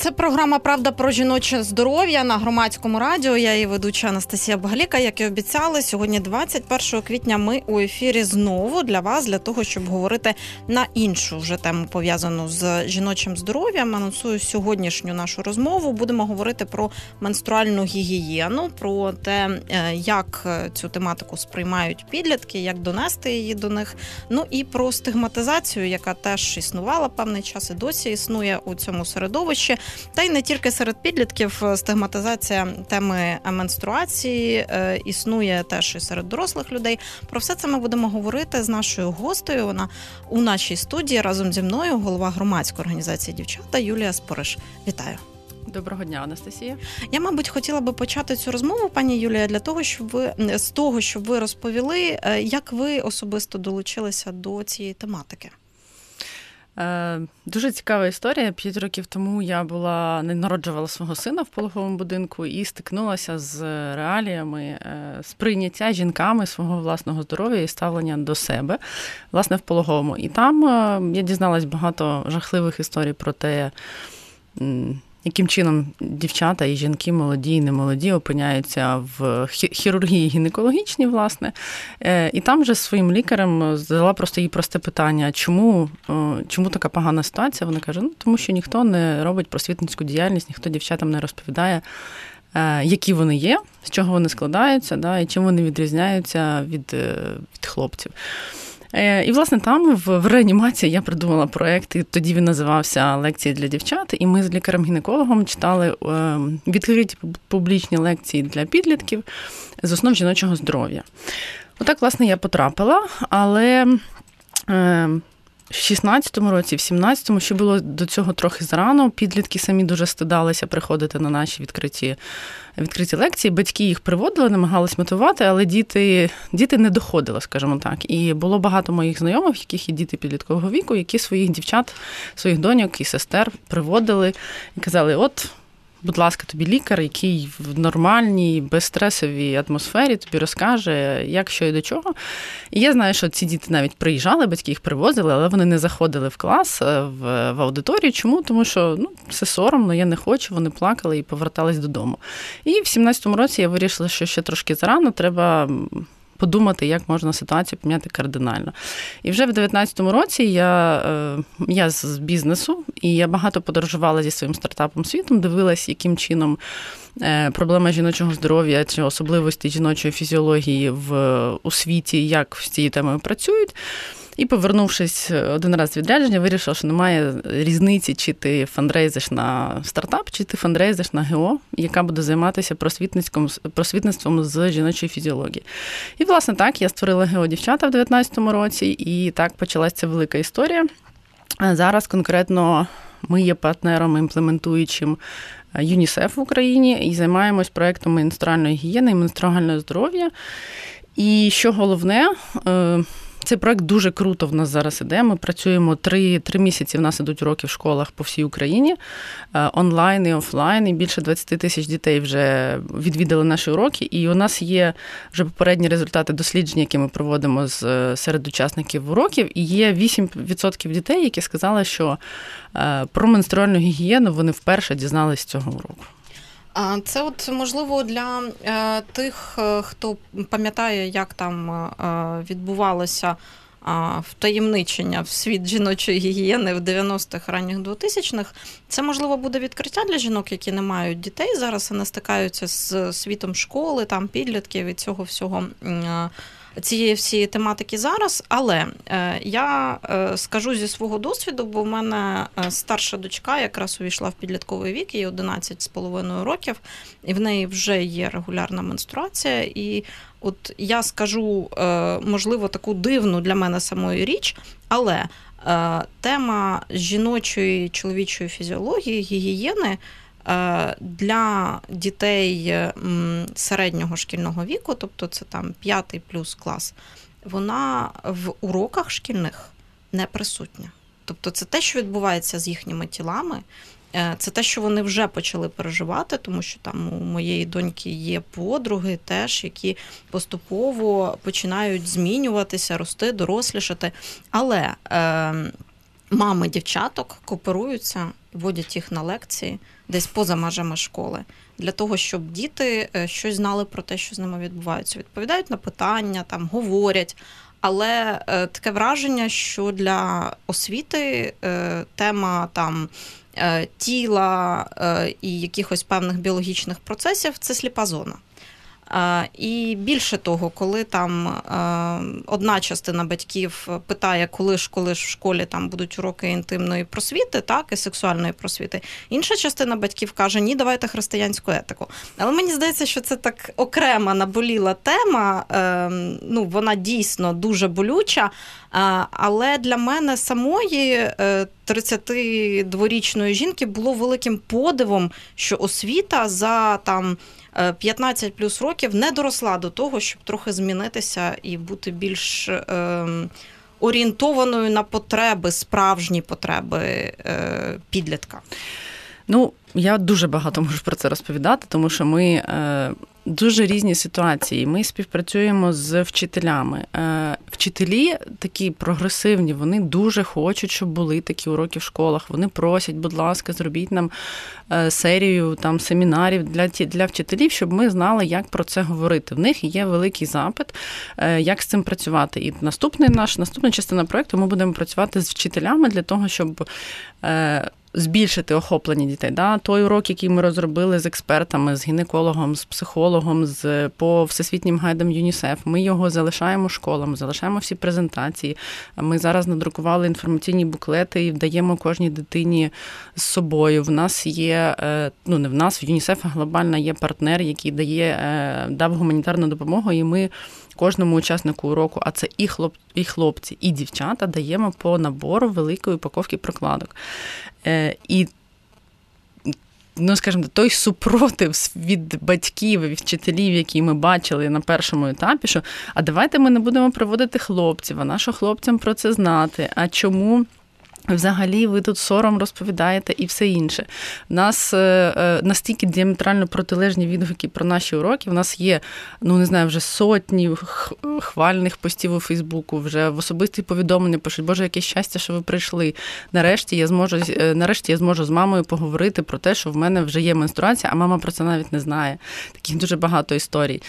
Це програма Правда про жіноче здоров'я на громадському радіо. Я її ведуча Анастасія Багаліка. Як і обіцяли, сьогодні, 21 квітня, ми у ефірі знову для вас, для того, щоб говорити на іншу вже тему пов'язану з жіночим здоров'ям. Анонсую сьогоднішню нашу розмову. Будемо говорити про менструальну гігієну, про те, е, як цю тематику сприймають підлітки, як донести її до них. Ну і про стигматизацію, яка теж існувала певний час і досі існує у цьому середовищі. Та й не тільки серед підлітків е, стигматизація теми менструації е, існує теж і серед дорослих людей. Про все це ми будемо говорити з нашою гостею. Вона у нашій студії разом зі мною, голова громадської організації дівчата Юлія Спориш. Вітаю. Доброго дня, Анастасія. Я, мабуть, хотіла би почати цю розмову, пані Юлія, для того, щоб ви з того, щоб ви розповіли, е, як ви особисто долучилися до цієї тематики. Е, дуже цікава історія. П'ять років тому я була не народжувала свого сина в пологовому будинку і стикнулася з реаліями е, сприйняття жінками свого власного здоров'я і ставлення до себе, власне, в пологовому. І там е, я дізналась багато жахливих історій про те яким чином дівчата і жінки молоді і немолоді опиняються в хірургії гінекологічній, власне. Е, і там вже своїм лікарем задала просто їй просте питання, чому чому така погана ситуація? Вона каже: ну тому що ніхто не робить просвітницьку діяльність, ніхто дівчатам не розповідає. Е, які вони є, з чого вони складаються, да, і чим вони відрізняються від е, від хлопців. Е, і, власне, там в, реанімації я придумала проєкт, і тоді він називався Лекції для дівчат. І ми з лікарем-гінекологом читали е, відкриті публічні лекції для підлітків з основ жіночого здоров'я. Отак, власне, я потрапила, але. В 16-му році, в 17-му, ще було до цього трохи зарано. Підлітки самі дуже стидалися приходити на наші відкриті відкриті лекції. Батьки їх приводили, намагались мотивувати, але діти діти не доходили, скажімо так. І було багато моїх знайомих, яких є діти підліткового віку, які своїх дівчат, своїх доньок і сестер приводили і казали: от будь ласка, тобі лікар, який в нормальній, безстресовій атмосфері тобі розкаже, як що і до чого. І я знаю, що ці діти навіть приїжджали, батьки їх привозили, але вони не заходили в клас, е, в, в аудиторію. Чому? Тому що ну, все соромно, я не хочу, вони плакали і повертались додому. І в 17-му році я вирішила, що ще трошки зарано треба подумати, як можна ситуацію поміняти кардинально. І вже в 2019 році я е, я з бізнесу і я багато подорожувала зі своїм стартапом світом, дивилась, яким чином е, проблема жіночого здоров'я чи особливості жіночої фізіології в у світі, як з цією темою працюють. І, повернувшись один раз відрядження, вирішив, що немає різниці, чи ти фандрейзиш на стартап, чи ти фандрейзиш на ГО, яка буде займатися просвітницьким просвітництвом з жіночої фізіології. І, власне, так, я створила ГО дівчата в 2019 році, і так почалася ця велика історія. Зараз конкретно ми є партнером імплементуючим ЮНІСЕФ в Україні і займаємось проектом менструальної гігієни і менструального здоров'я. І що головне, е, цей проект дуже круто в нас зараз іде. Ми працюємо три три місяці. В нас ідуть уроки в школах по всій Україні е, онлайн і офлайн. І більше 20 тисяч дітей вже відвідали наші уроки. І у нас є вже попередні результати досліджень, які ми проводимо з е, серед учасників уроків. І є 8% дітей, які сказали, що е, про менструальну гігієну вони вперше дізналися цього уроку. Це от можливо для е, тих, е, хто пам'ятає, як там е, відбувалося втаємничення в світ жіночої гігієни в 90-х ранніх 2000-х. Це можливо буде відкриття для жінок, які не мають дітей зараз не стикаються з світом школи, там підлітків і цього всього цієї всієї тематики зараз. Але е, я е, скажу зі свого досвіду, бо в мене е, старша дочка якраз увійшла в підлітковий вік, їй 11,5 років, і в неї вже є регулярна менструація. І от я скажу, можливо, таку дивну для мене самої річ, але. Тема жіночої чоловічої фізіології, гігієни для дітей середнього шкільного віку, тобто це там п'ятий плюс клас, вона в уроках шкільних не присутня. Тобто це те, що відбувається з їхніми тілами, Е, це те, що вони вже почали переживати, тому що там у моєї доньки є подруги, теж які поступово починають змінюватися, рости, дорослішати. Але е, мами дівчаток кооперуються, водять їх на лекції десь поза межами школи, для того, щоб діти е, щось знали про те, що з ними відбувається. Відповідають на питання, там говорять. Але е, таке враження, що для освіти е, тема там Е, тіла е, і якихось певних біологічних процесів це сліпа зона. І більше того, коли там е, одна частина батьків питає, коли ж коли ж в школі там будуть уроки інтимної просвіти, так і сексуальної просвіти, інша частина батьків каже, ні, давайте християнську етику. Але мені здається, що це так окрема наболіла тема. Ем, ну вона дійсно дуже болюча. Але для мене самої 32-річної е, жінки було великим подивом, що освіта за там. 15 е, плюс років не доросла до того, щоб трохи змінитися і бути більш е, орієнтованою на потреби, справжні потреби е, підлітка. Ну, я дуже багато можу про це розповідати, тому що ми дуже різні ситуації. Ми співпрацюємо з вчителями. Е, вчителі такі прогресивні, вони дуже хочуть, щоб були такі уроки в школах. Вони просять, будь ласка, зробіть нам е, серію там семінарів для для вчителів, щоб ми знали, як про це говорити. В них є великий запит, е, як з цим працювати. І наступний наш наступна частина проекту ми будемо працювати з вчителями для того, щоб збільшити охоплення дітей. Да? Той урок, який ми розробили з експертами, з гінекологом, з психологом, з по всесвітнім гайдам ЮНІСЕФ, ми його залишаємо школам, залишаємо всі презентації. Ми зараз надрукували інформаційні буклети і даємо кожній дитині з собою. В нас є, е, ну не в нас, в ЮНІСЕФ глобальна є партнер, який дає е, дав гуманітарну допомогу, і ми кожному учаснику уроку, а це і хлоп, і хлопці, і дівчата даємо по набору великої упаковки прокладок. Е, І Ну, скажімо, той супротив від батьків і вчителів, які ми бачили на першому етапі, що а давайте ми не будемо приводити хлопців, а нащо хлопцям про це знати? А чому Взагалі, ви тут сором розповідаєте і все інше. У нас е, е, настільки діаметрально протилежні відгуки про наші уроки. У нас є, ну не знаю, вже сотні хвальних постів у Фейсбуку, вже в особисті повідомлення пишуть, Боже, яке щастя, що ви прийшли. Нарешті я зможу е, нарешті я зможу з мамою поговорити про те, що в мене вже є менструація, а мама про це навіть не знає. Таких дуже багато історій.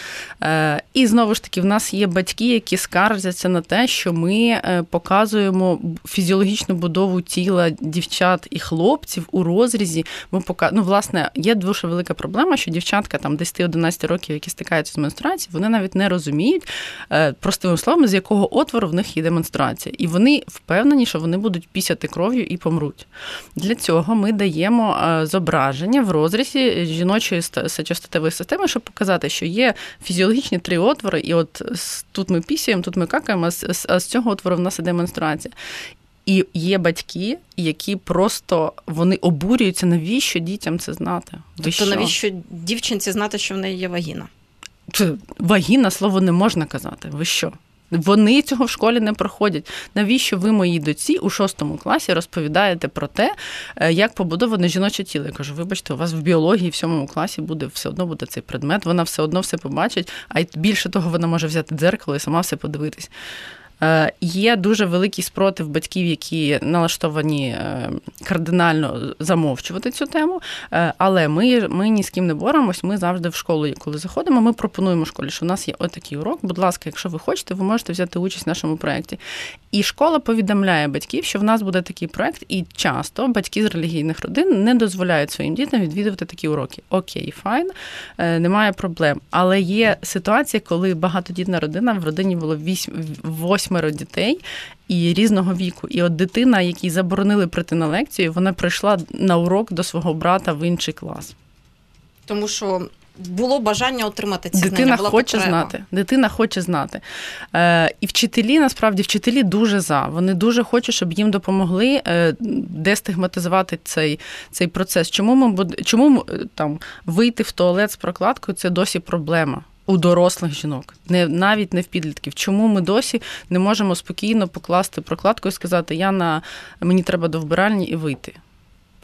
І знову ж таки, в нас є батьки, які скаржаться на те, що ми показуємо фізіологічну будову будову тіла дівчат і хлопців у розрізі. Ми пока... ну, власне, є дуже велика проблема, що дівчатка там 10-11 років, які стикаються з менструацією, вони навіть не розуміють е, простими словами, з якого отвору в них є менструація. І вони впевнені, що вони будуть пісяти кров'ю і помруть. Для цього ми даємо е, зображення в розрізі жіночої сечостатевої системи, щоб показати, що є фізіологічні три отвори, і от тут ми пісяємо, тут ми какаємо, а з цього отвору в нас іде менструація. І є батьки, які просто вони обурюються, навіщо дітям це знати? Ви тобто що? навіщо дівчинці знати, що в неї є вагіна? Це вагіна слово не можна казати. Ви що? Вони цього в школі не проходять. Навіщо ви моїй доці у шостому класі розповідаєте про те, е, як побудоване жіноче тіло? Я кажу, вибачте, у вас в біології в сьомому класі буде все одно буде цей предмет, вона все одно все побачить, а й більше того, вона може взяти дзеркало і сама все подивитись. Е, є дуже великий спротив батьків, які налаштовані е, кардинально замовчувати цю тему. Е, але ми ми ні з ким не боремось. Ми завжди в школу, коли заходимо, ми пропонуємо школі, що у нас є отакий урок. Будь ласка, якщо ви хочете, ви можете взяти участь в нашому проєкті. І школа повідомляє батьків, що в нас буде такий проєкт, і часто батьки з релігійних родин не дозволяють своїм дітям відвідувати такі уроки. Окей, файн, немає проблем. Але є ситуація, коли багатодітна родина в родині було восьм восьмеро дітей і різного віку. І от дитина, якій заборонили прийти на лекцію, вона прийшла на урок до свого брата в інший клас. Тому що. Було бажання отримати ці дитина знання, була хоче потреба. знати. Дитина хоче знати. Е, І вчителі насправді вчителі дуже за. Вони дуже хочуть, щоб їм допомогли е, дестигматизувати цей цей процес. Чому ми чому е, там вийти в туалет з прокладкою це досі проблема? У дорослих жінок, не навіть не в підлітків. Чому ми досі не можемо спокійно покласти прокладку і сказати, я на мені треба до вбиральні і вийти?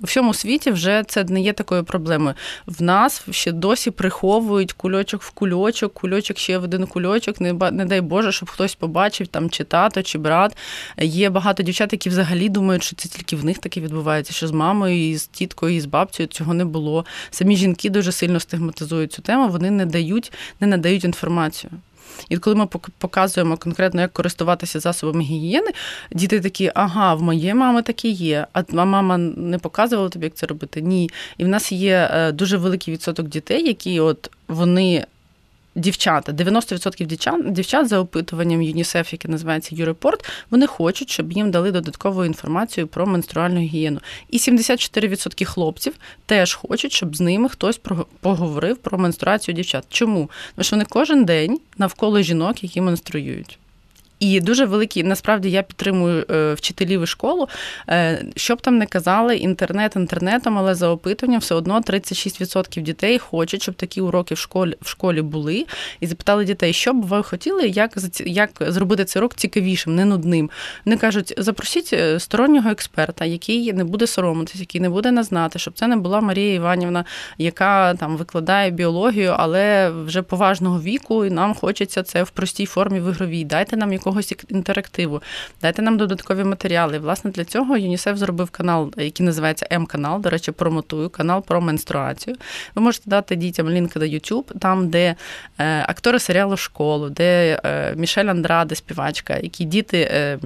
У всьому світі вже це не є такою проблемою. В нас ще досі приховують кульочок в кульочок, кульочок ще в один кульочок. Не не дай Боже, щоб хтось побачив там чи тато, чи брат. Є багато дівчат, які взагалі думають, що це тільки в них таке відбувається, що з мамою, і з тіткою, і з бабцею цього не було. Самі жінки дуже сильно стигматизують цю тему. Вони не дають, не надають інформацію. І коли ми показуємо конкретно, як користуватися засобами гігієни, діти такі, ага, в моєї мами такі є. А мама не показувала тобі, як це робити? Ні. І в нас є е, дуже великий відсоток дітей, які от вони дівчата, 90% дівчат, дівчат за опитуванням ЮНІСЕФ, яке називається Юрепорт, вони хочуть, щоб їм дали додаткову інформацію про менструальну гігієну. І 74% хлопців теж хочуть, щоб з ними хтось поговорив про менструацію дівчат. Чому? Тому що вони кожен день навколо жінок, які менструюють. І дуже великі, насправді я підтримую е, вчителів і школу. Е, Щоб там не казали, інтернет інтернетом, але за опитуванням все одно 36% дітей хочуть, щоб такі уроки в школі в школі були. І запитали дітей, що б ви хотіли, як як зробити цей урок цікавішим, не нудним. Вони кажуть, запросіть е, стороннього експерта, який не буде соромитися, який не буде нас знати, щоб це не була Марія Іванівна, яка там викладає біологію, але вже поважного віку, і нам хочеться це в простій формі в ігровій. Дайте нам яку якогось інтерактиву, дайте нам додаткові матеріали. Власне, для цього ЮНІСЕФ зробив канал, який називається М-канал. До речі, промотую канал про менструацію. Ви можете дати дітям лінк на YouTube, там, де е, актори серіалу школу, де е, Мішель Андраде, співачка, які діти.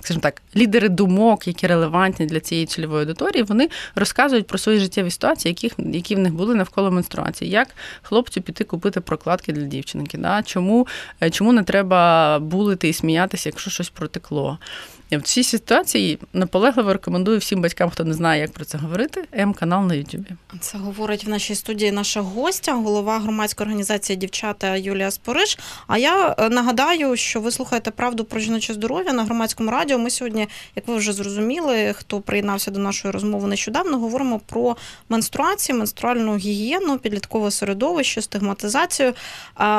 Скажімо так, лідери думок, які релевантні для цієї цільової аудиторії, вони розказують про свої життєві ситуації, які які в них були навколо менструації. Як хлопцю піти купити прокладки для дівчинки? Да? Чому, е, Чому не треба булити і сміятися, якщо щось протекло? В цій ситуації наполегливо рекомендую всім батькам, хто не знає, як про це говорити. М-канал на Ютубі. Це говорить в нашій студії наша гостя, голова громадської організації Дівчата Юлія Спориш. А я е, нагадаю, що ви слухаєте правду про жіноче здоров'я на громадському радіо. Ми сьогодні, як ви вже зрозуміли, хто приєднався до нашої розмови нещодавно, говоримо про менструацію, менструальну гігієну, підліткове середовище, стигматизацію.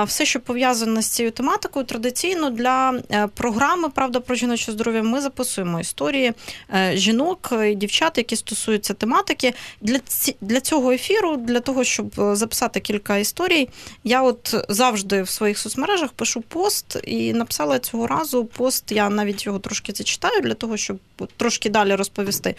Все, що пов'язане з цією тематикою, традиційно для е, програми Правда про жіноче здоров'я. Ми записуємо історії е, жінок і дівчат, які стосуються тематики. Для для цього ефіру, для того, щоб е, записати кілька історій, я от завжди в своїх соцмережах пишу пост і написала цього разу пост. Я навіть його трошки зачитаю для того, щоб трошки далі розповісти.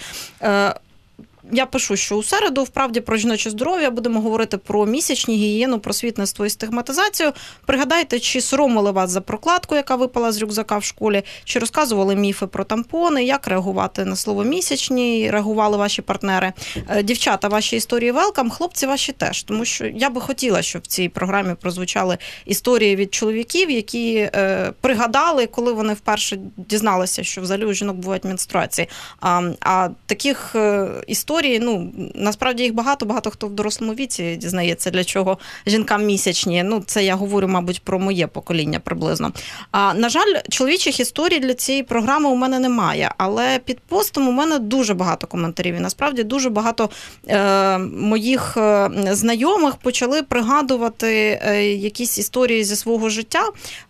Я пишу, що у середу, вправді, про жіноче здоров'я будемо говорити про місячні гігієну, просвітництво і стигматизацію. Пригадайте, чи соромили вас за прокладку, яка випала з рюкзака в школі, чи розказували міфи про тампони, як реагувати на слово місячні, реагували ваші партнери. Е, дівчата, ваші історії велкам, хлопці ваші теж. Тому що я би хотіла, щоб в цій програмі прозвучали історії від чоловіків, які е, пригадали, коли вони вперше дізналися, що взагалі у жінок бувають менструації. А, а таких е, історій історії. Ну насправді їх багато, багато хто в дорослому віці дізнається, для чого жінкам місячні. Ну, це я говорю, мабуть, про моє покоління приблизно. А на жаль, чоловічих історій для цієї програми у мене немає. Але під постом у мене дуже багато коментарів. І насправді дуже багато е, моїх е, знайомих почали пригадувати е, якісь історії зі свого життя,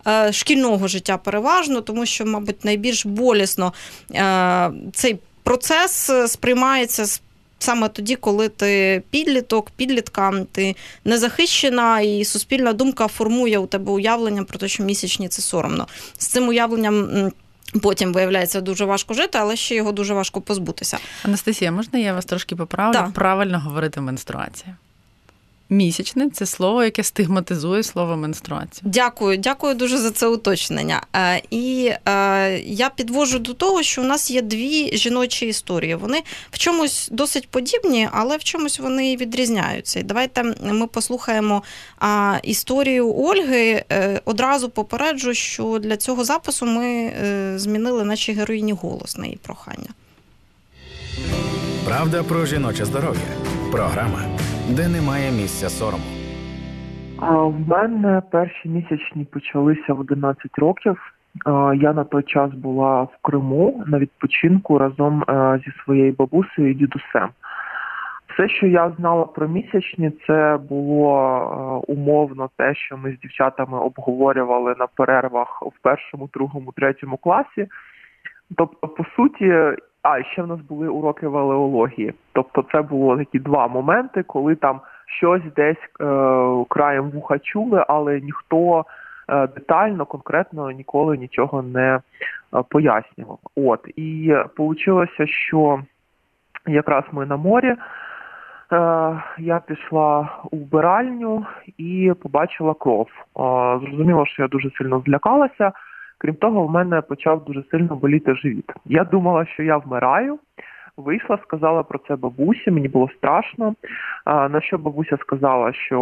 е, шкільного життя переважно, тому що, мабуть, найбільш болісно е, цей процес сприймається з саме тоді, коли ти підліток, підлітка, ти незахищена, і суспільна думка формує у тебе уявлення про те, що місячні це соромно. З цим уявленням. Потім виявляється дуже важко жити, але ще його дуже важко позбутися. Анастасія, можна я вас трошки поправлю? Да. Правильно говорити менструація. Місячне це слово, яке стигматизує слово менструація. Дякую, дякую дуже за це уточнення. Е, і е, я підвожу до того, що у нас є дві жіночі історії. Вони в чомусь досить подібні, але в чомусь вони відрізняються. І давайте ми послухаємо історію Ольги. Е, одразу попереджу, що для цього запису ми змінили наші героїні голос на її прохання. Правда про жіноче здоров'я. Програма де немає місця сорому. А в мене перші місячні почалися в 11 років. Я на той час була в Криму на відпочинку разом зі своєю бабусею і дідусем. Все, що я знала про місячні, це було умовно те, що ми з дівчатами обговорювали на перервах в першому, другому, третьому класі. Тобто, по суті, а ще в нас були уроки валеології. Тобто, це було такі два моменти, коли там щось десь е, краєм вуха чули, але ніхто е, детально, конкретно ніколи нічого не е, пояснював. От і вийшло, що якраз ми на морі. Е, я пішла у вбиральню і побачила кров. Зрозуміло, що я дуже сильно злякалася. Крім того, в мене почав дуже сильно боліти живіт. Я думала, що я вмираю. Вийшла, сказала про це бабусі, мені було страшно. На що бабуся сказала, що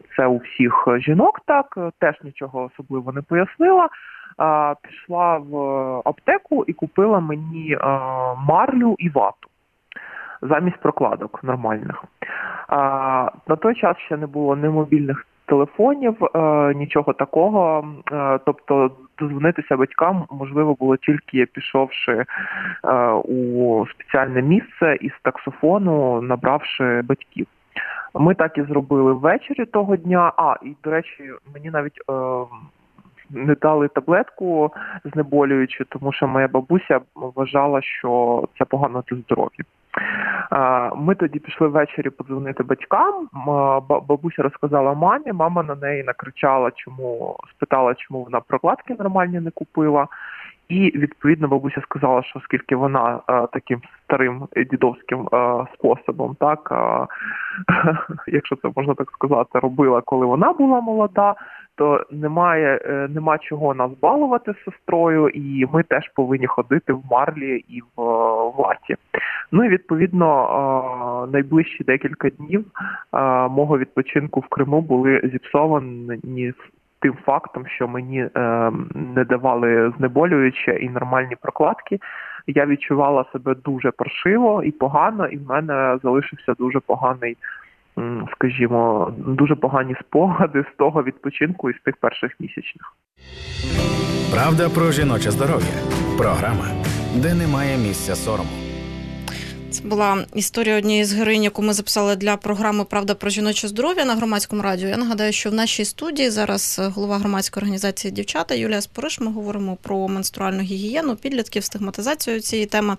е, це у всіх жінок так, теж нічого особливо не пояснила. Пішла в аптеку і купила мені е, марлю і вату замість прокладок нормальних. На той час ще не було ні мобільних телефонів, е, нічого такого. Е, тобто дозвонитися батькам можливо було тільки пішовши е, у спеціальне місце із таксофону, набравши батьків. Ми так і зробили ввечері того дня. А і до речі, мені навіть не дали таблетку знеболюючи, тому що моя бабуся вважала, що це погано для здоров'я. Ми тоді пішли ввечері подзвонити батькам. Бабуся розказала мамі. Мама на неї накричала, чому спитала, чому вона прокладки нормальні не купила. І відповідно бабуся сказала, що оскільки вона а, таким старим дідовським способом, так якщо це можна так сказати, робила, коли вона була молода, то немає е, нема чого нас балувати з сестрою, і ми теж повинні ходити в марлі і в ваті. Ну і відповідно найближчі декілька днів мого відпочинку в Криму були зіпсовані тим фактом, що мені е, не давали знеболююче і нормальні прокладки. Я відчувала себе дуже паршиво і погано, і в мене залишився дуже поганий скажімо, дуже погані спогади з того відпочинку і з тих перших місячних. Правда про жіноче здоров'я. Програма, де немає місця сорому. Це була історія однієї з героїнь, яку ми записали для програми Правда про жіноче здоров'я на громадському радіо. Я нагадаю, що в нашій студії зараз голова громадської організації Дівчата Юлія Спориш. Ми говоримо про менструальну гігієну, підлітків, стигматизацію цієї теми.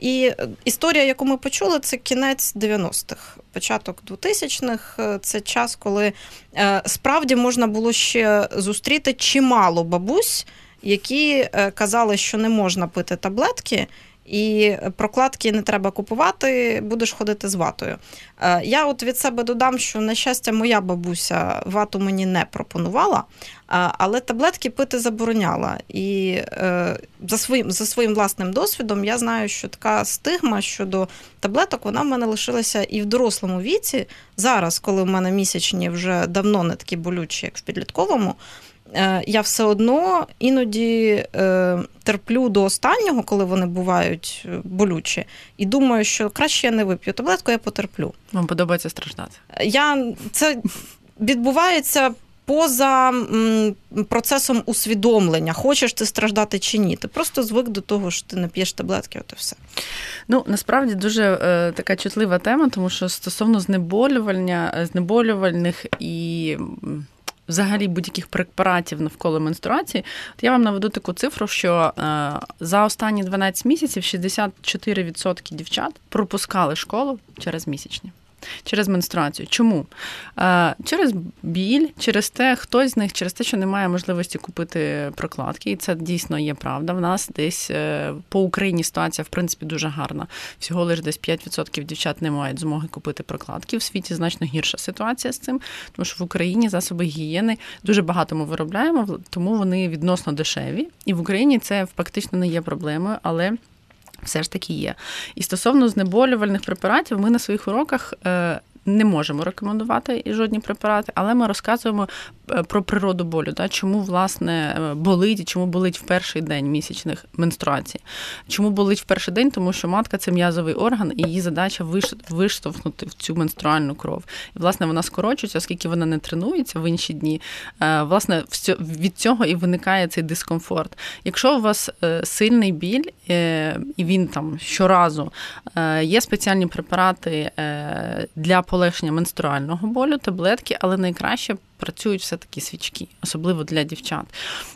І історія, яку ми почули, це кінець 90-х, початок 2000-х. Це час, коли е, справді можна було ще зустріти чимало бабусь, які е, казали, що не можна пити таблетки. І прокладки не треба купувати, будеш ходити з ватою. Е, я от від себе додам, що, на щастя, моя бабуся вату мені не пропонувала, е, але таблетки пити забороняла. І е, за своїм за своїм власним досвідом я знаю, що така стигма щодо таблеток вона в мене лишилася і в дорослому віці. Зараз, коли в мене місячні вже давно не такі болючі, як в підлітковому. Е, я все одно іноді е, терплю до останнього, коли вони бувають е, болючі, і думаю, що краще я не вип'ю таблетку, я потерплю. Вам подобається страждати? Я це відбувається. Поза процесом усвідомлення, хочеш ти страждати чи ні. Ти просто звик до того, що ти не п'єш таблетки, от і все. Ну насправді дуже е, така чутлива тема, тому що стосовно знеболювання, знеболювальних і взагалі будь-яких препаратів навколо менструації, то я вам наведу таку цифру, що е, за останні 12 місяців 64% дівчат пропускали школу через місячні через менструацію. Чому? Через біль, через те, хтось з них, через те, що немає можливості купити прокладки, і це дійсно є правда. В нас десь е, по Україні ситуація в принципі дуже гарна. Всього лише десь 5% дівчат не мають змоги купити прокладки. В світі значно гірша ситуація з цим, тому що в Україні засоби гігієни дуже багато ми виробляємо, тому вони відносно дешеві. І в Україні це фактично не є проблемою, але все ж таки є. І стосовно знеболювальних препаратів, ми на своїх уроках е, не можемо рекомендувати і жодні препарати, але ми розказуємо е, про природу болю, да, чому власне е, болить і чому болить в перший день місячних менструацій. Чому болить в перший день? Тому що матка це м'язовий орган, і її задача виштовхнути в цю менструальну кров. І власне вона скорочується, оскільки вона не тренується в інші дні. Е, власне, від цього і виникає цей дискомфорт. Якщо у вас сильний біль, і він там щоразу є спеціальні препарати для полегшення менструального болю, таблетки, але найкраще працюють все-таки свічки, особливо для дівчат.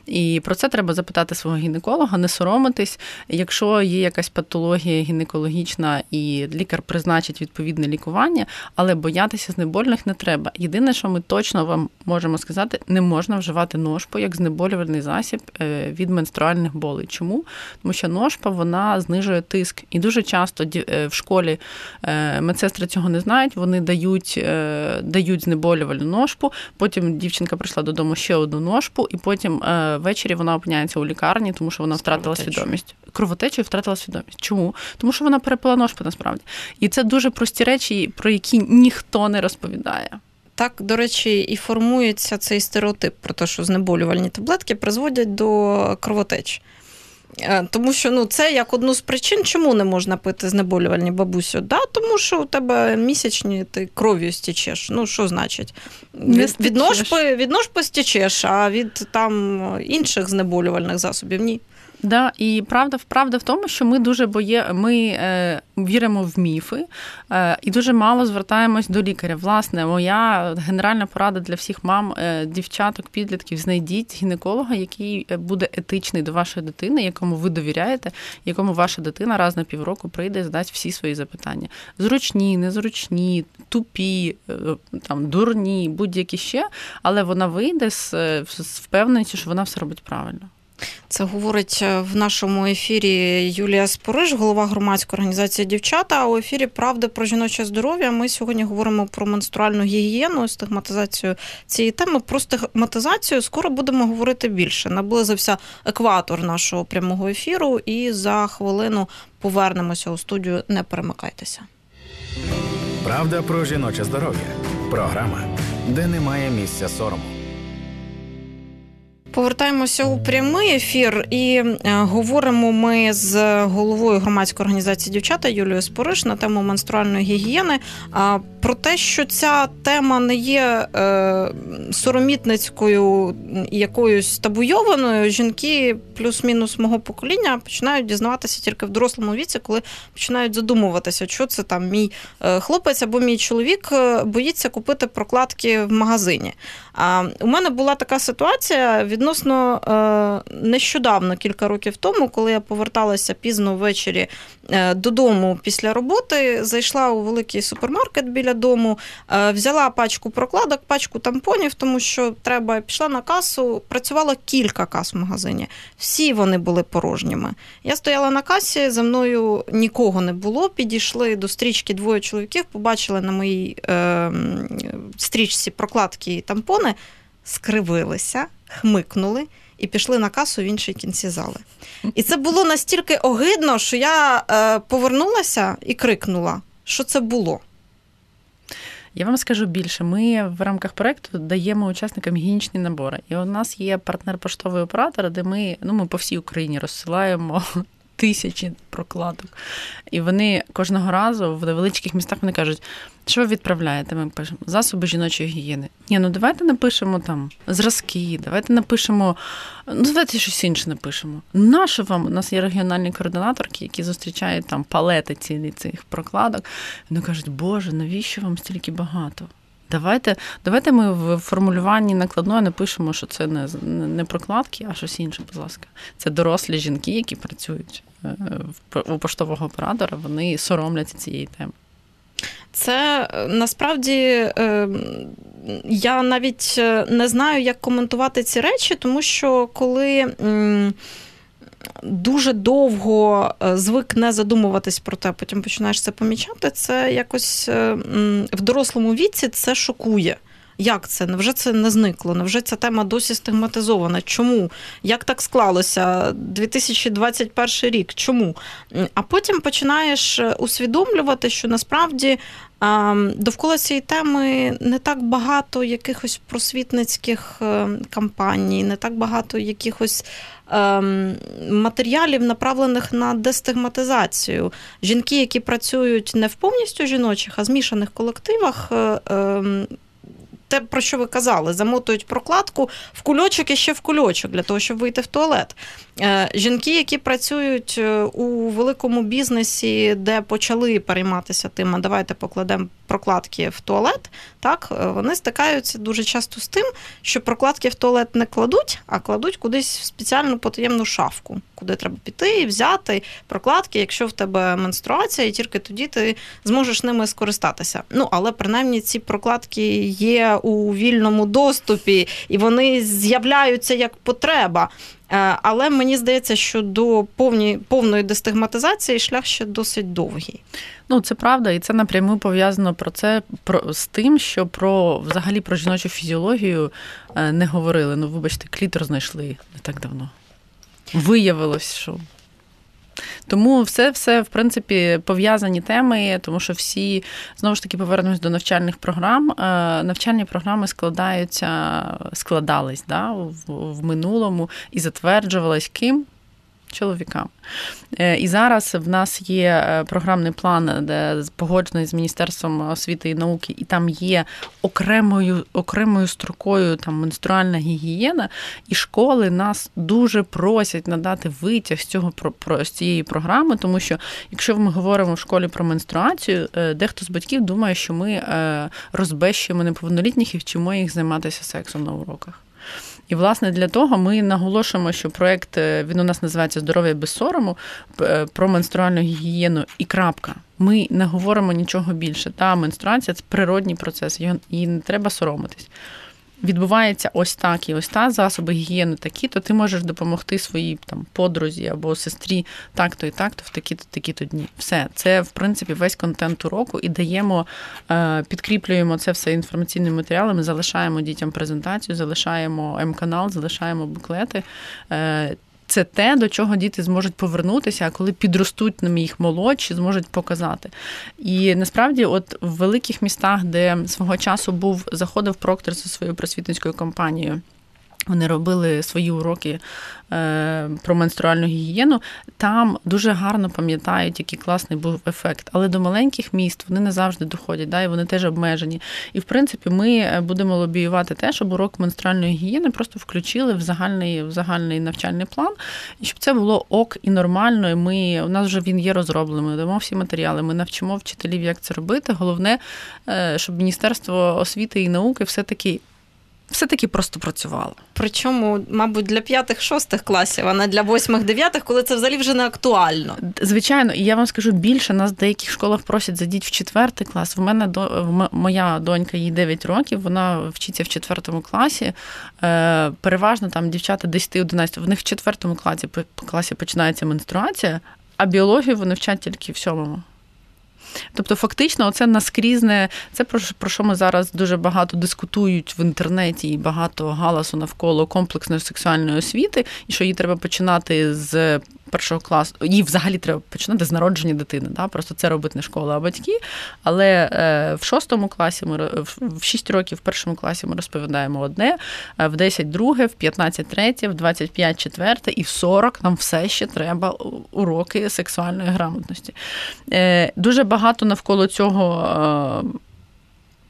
І про це треба запитати свого гінеколога, не соромитись. Якщо є якась патологія гінекологічна і лікар призначить відповідне лікування, але боятися знебольних не треба. Єдине, що ми точно вам можемо сказати, не можна вживати ножпу як знеболювальний засіб е, від менструальних болей. Чому? Тому що ножпа вона знижує тиск. І дуже часто е, в школі е, медсестри цього не знають, вони дають дають знеболювальну ножпу. Потім дівчинка прийшла додому ще одну ножпу, і потім ввечері вона опиняється у лікарні, тому що вона втратила свідомість. Кровотечу і втратила свідомість. Чому? Тому що вона перепила ножпу насправді. І це дуже прості речі, про які ніхто не розповідає. Так, до речі, і формується цей стереотип про те, що знеболювальні таблетки призводять до кровотеч. Е, тому що ну, це як одну з причин, чому не можна пити знеболювальні бабусю. Да, Тому що у тебе місячні ти кров'ю стічеш. Ну, що значить? Від, від, ножпи, від ножпи стічеш, а від там інших знеболювальних засобів ні. Да, і правда, правда в тому, що ми дуже боє, ми е, віримо в міфи е, і дуже мало звертаємось до лікаря. Власне, моя генеральна порада для всіх мам, е, дівчаток, підлітків: знайдіть гінеколога, який е, буде етичний до вашої дитини, якому ви довіряєте, якому ваша дитина раз на півроку прийде і здасть всі свої запитання. Зручні, незручні, тупі, е, там дурні, будь-які ще, але вона вийде з, з впевненістю, що вона все робить правильно. Це говорить е, в нашому ефірі Юлія Спориш, голова громадської організації Дівчата. А у ефірі Правда про жіноче здоров'я. Ми сьогодні говоримо про менструальну гігієну, стигматизацію цієї теми. Про стигматизацію скоро будемо говорити більше. Наблизився екватор нашого прямого ефіру, і за хвилину повернемося у студію. Не перемикайтеся. Правда про жіноче здоров'я. Програма, де немає місця сорому. Повертаємося у прямий ефір і е, говоримо ми з головою громадської організації дівчата Юлією Спориш на тему менструальної гігієни. Про те, що ця тема не є е, соромітницькою якоюсь табуйованою, жінки плюс-мінус мого покоління починають дізнаватися тільки в дорослому віці, коли починають задумуватися, що це там мій е, хлопець або мій чоловік боїться купити прокладки в магазині. А у мене була така ситуація відносно е, нещодавно, кілька років тому, коли я поверталася пізно ввечері е, додому після роботи, зайшла у великий супермаркет біля дому, е, взяла пачку прокладок, пачку тампонів, тому що треба пішла на касу. Працювало кілька кас в магазині. Всі вони були порожніми. Я стояла на касі, за мною нікого не було. Підійшли до стрічки двоє чоловіків, побачили на моїй е, стрічці прокладки і тампони вони скривилися, хмикнули і пішли на касу в іншій кінці зали. І це було настільки огидно, що я е, повернулася і крикнула, що це було. Я вам скажу більше, ми в рамках проекту даємо учасникам гігієнічні набори. І у нас є партнер поштовий оператор, де ми ну, ми по всій Україні розсилаємо тисячі прокладок. І вони кожного разу в невеличких містах вони кажуть, що ви відправляєте? Ми пишемо засоби жіночої гігієни. Ні, ну давайте напишемо там зразки, давайте напишемо, ну давайте щось інше напишемо. Нащо вам? У нас є регіональні координаторки, які зустрічають там палети цілі цих прокладок. Вони кажуть, Боже, навіщо вам стільки багато? Давайте давайте ми в формулюванні накладної напишемо, що це не не прокладки, а щось інше, будь ласка. Це дорослі жінки, які працюють у поштового оператора, вони соромляться цієї теми. Це е, насправді е, я навіть не знаю, як коментувати ці речі, тому що коли дуже довго е, звик не задумуватись про те, потім починаєш це помічати. Це якось е, в дорослому віці це шокує. Як це? Невже це не зникло? Невже ця тема досі стигматизована? Чому? Як так склалося? 2021 рік? Чому? А потім починаєш е, усвідомлювати, що насправді довкола цієї теми не так багато якихось просвітницьких кампаній, не так багато якихось Ем, матеріалів, направлених на дестигматизацію. Жінки, які працюють не в повністю жіночих, а змішаних колективах, е, ем, те, про що ви казали, замотують прокладку в кульочок і ще в кульочок для того, щоб вийти в туалет. Е, жінки, які працюють е, у великому бізнесі, де почали перейматися тим, а давайте покладемо прокладки в туалет, так е, вони стикаються дуже часто з тим, що прокладки в туалет не кладуть, а кладуть кудись в спеціальну потаємну шафку, куди треба піти і взяти прокладки, якщо в тебе менструація, і тільки тоді ти зможеш ними скористатися. Ну але принаймні ці прокладки є у вільному доступі і вони з'являються як потреба. Е, але мені здається, що до повні, повної дестигматизації шлях ще досить довгий. Ну, це правда, і це напряму пов'язано про це про з тим, що про взагалі про жіночу фізіологію е, не говорили. Ну, вибачте, клітор знайшли не так давно. Виявилось, що тому все, все, в принципі, пов'язані теми, тому що всі знову ж таки повернемось до навчальних програм. Е, навчальні програми складаються, складались да, в, в минулому і затверджувались ким чоловікам. Е, і зараз в нас є е, програмний план, де погоджений з Міністерством освіти і науки, і там є окремою окремою строкою там менструальна гігієна, і школи нас дуже просять надати витяг з цього про з цієї програми, тому що якщо ми говоримо в школі про менструацію, е, дехто з батьків думає, що ми розбещуємо неповнолітніх і вчимо їх займатися сексом на уроках. І, власне, для того ми наголошуємо, що проєкт е, він у нас називається Здоров'я без сорому е, про менструальну гігієну і крапка. Ми не говоримо нічого більше. Та менструація це природній процес, її не треба соромитись відбувається ось так і ось та засоби гігієни такі, то ти можеш допомогти своїй там подрузі або сестрі так-то і так-то в такі-то такі-то дні. Все, це в принципі весь контент уроку і даємо, е, підкріплюємо це все інформаційними матеріалами, залишаємо дітям презентацію, залишаємо М-канал, залишаємо буклети. Це те, до чого діти зможуть повернутися, а коли підростуть нам їх молодші, зможуть показати. І насправді, от в великих містах, де свого часу був заходив проктор зі своєю просвітницькою компанією. Вони робили свої уроки е, про менструальну гігієну. Там дуже гарно пам'ятають, який класний був ефект. Але до маленьких міст вони не завжди доходять, да, і вони теж обмежені. І в принципі, ми е, будемо лобіювати те, щоб урок менструальної гігієни просто включили в загальний в загальний навчальний план, і щоб це було ок і нормально. І ми у нас вже він є розроблений. Ми дамо всі матеріали. Ми навчимо вчителів, як це робити. Головне, е, щоб Міністерство освіти і науки все таки все-таки просто працювала. Причому, мабуть, для п'ятих-шостих класів, а не для восьмих-дев'ятих, коли це взагалі вже не актуально. Звичайно, і я вам скажу більше, нас в деяких школах просять зайдіть в четвертий клас. В мене до моя донька, їй 9 років, вона вчиться в четвертому класі. Е, переважно там дівчата 10-11, в них в четвертому класі класі починається менструація, а біологію вони вчать тільки в сьомому. Тобто, фактично, це наскрізне, це про, про що ми зараз дуже багато дискутують в інтернеті і багато галасу навколо комплексної сексуальної освіти, і що її треба починати з першого класу, їй взагалі треба починати з народження дитини. Да? Просто це робить не школа, а батьки. Але е, в шостому класі ми в 6 років в першому класі ми розповідаємо одне, в 10 друге, в 15 третє, в 25 четверте, і в 40 нам все ще треба уроки сексуальної грамотності. Е, дуже багато навколо цього. Е,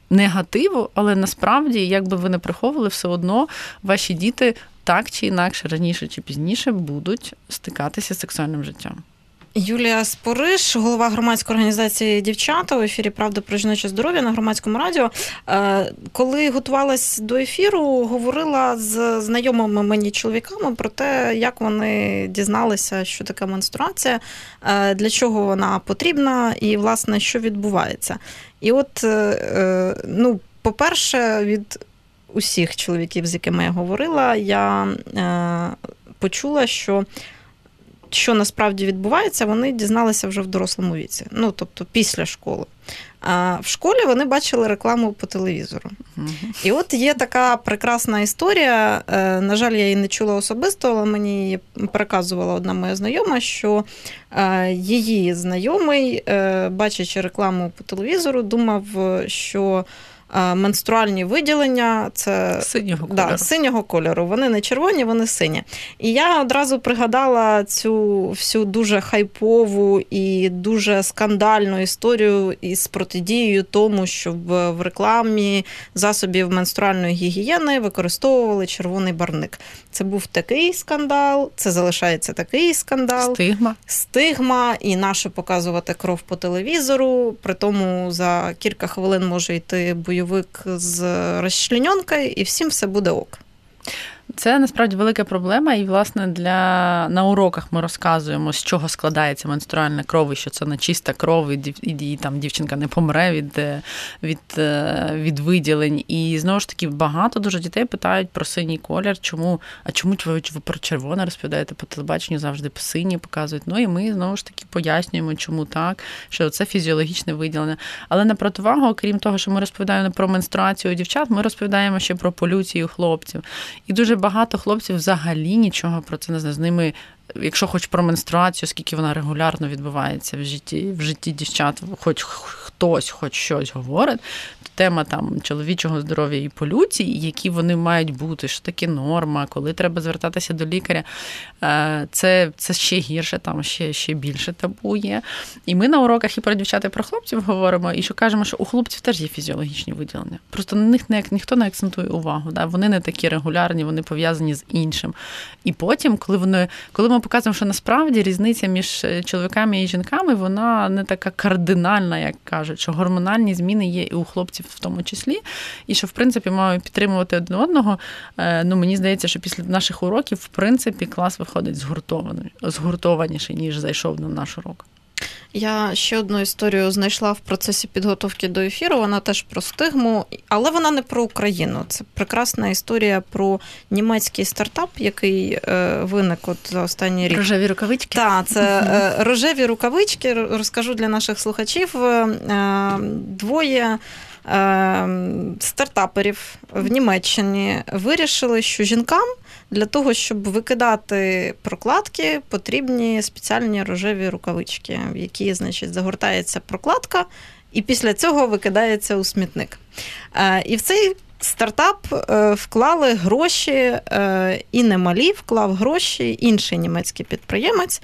негативу, але насправді, як би ви не приховували, все одно ваші діти так чи інакше, раніше чи пізніше будуть стикатися з сексуальним життям. Юлія Спориш, голова громадської організації Дівчата у ефірі Правда про жіноче здоров'я на громадському радіо. Е, коли готувалась до ефіру, говорила з знайомими мені чоловіками про те, як вони дізналися, що таке менструація, е, для чого вона потрібна, і власне що відбувається. І от, е, ну, по-перше, від усіх чоловіків, з якими я говорила, я е, почула, що що насправді відбувається, вони дізналися вже в дорослому віці, ну тобто після школи. А в школі вони бачили рекламу по телевізору. І от є така прекрасна історія. Е, на жаль, я її не чула особисто, але мені її переказувала одна моя знайома, що е, її знайомий, бачачи рекламу по телевізору, думав, що менструальні виділення. Це синього кольору. Да, синього кольору. Вони не червоні, вони сині. І я одразу пригадала цю всю дуже хайпову і дуже скандальну історію із протидією тому, щоб в рекламі засобів менструальної гігієни використовували червоний барник. Це був такий скандал, це залишається такий скандал. Стигма. Стигма, і наше показувати кров по телевізору. При тому за кілька хвилин може йти бойовик з розчлененкою, і всім все буде ок. Це насправді велика проблема, і власне для на уроках ми розказуємо, з чого складається менструальна кров, і що це не чиста кров, і, і, і там дівчинка не помре від е, від, е, від виділень. І знову ж таки багато дуже дітей питають про синій колір. Чому? А чому ви про червоне розповідаєте по телебаченню? Завжди по синій показують. Ну і ми знову ж таки пояснюємо, чому так, що це фізіологічне виділення. Але на противагу, окрім того, що ми розповідаємо про менструацію у дівчат, ми розповідаємо ще про полюцію хлопців. І дуже багато хлопців взагалі нічого про це не знає. З ними якщо хоч про менструацію, скільки вона регулярно відбувається в житті в житті дівчат, хоч хтось, хоч щось говорить, тема там чоловічого здоров'я і полюції, які вони мають бути, що таке норма, коли треба звертатися до лікаря, е, це це ще гірше, там ще ще більше табу є. І ми на уроках і про дівчат, і про хлопців говоримо, і що кажемо, що у хлопців теж є фізіологічні виділення. Просто на них не ніхто не акцентує увагу. Да? Вони не такі регулярні, вони пов'язані з іншим. І потім, коли вони, коли ми показуємо, що насправді різниця між е, чоловіками і жінками вона не така кардинальна, як кажуть, що гормональні зміни є і у хлопців в тому числі, і що в принципі маємо підтримувати один одного. Е, ну мені здається, що після наших уроків в принципі клас виходить згуртований, згуртованіший ніж зайшов на наш урок. Я ще одну історію знайшла в процесі підготовки до ефіру. Вона теж про стигму, але вона не про Україну. Це прекрасна історія про німецький стартап, який е, виник от за останній рік. Рожеві рукавички. Так, це е, рожеві рукавички. Розкажу для наших слухачів. Е, двоє. Стартаперів в Німеччині вирішили, що жінкам для того, щоб викидати прокладки, потрібні спеціальні рожеві рукавички, в які, значить, загортається прокладка, і після цього викидається у смітник. Е, і в цей стартап е, вклали гроші е, і немалі, вклав гроші інший німецький підприємець.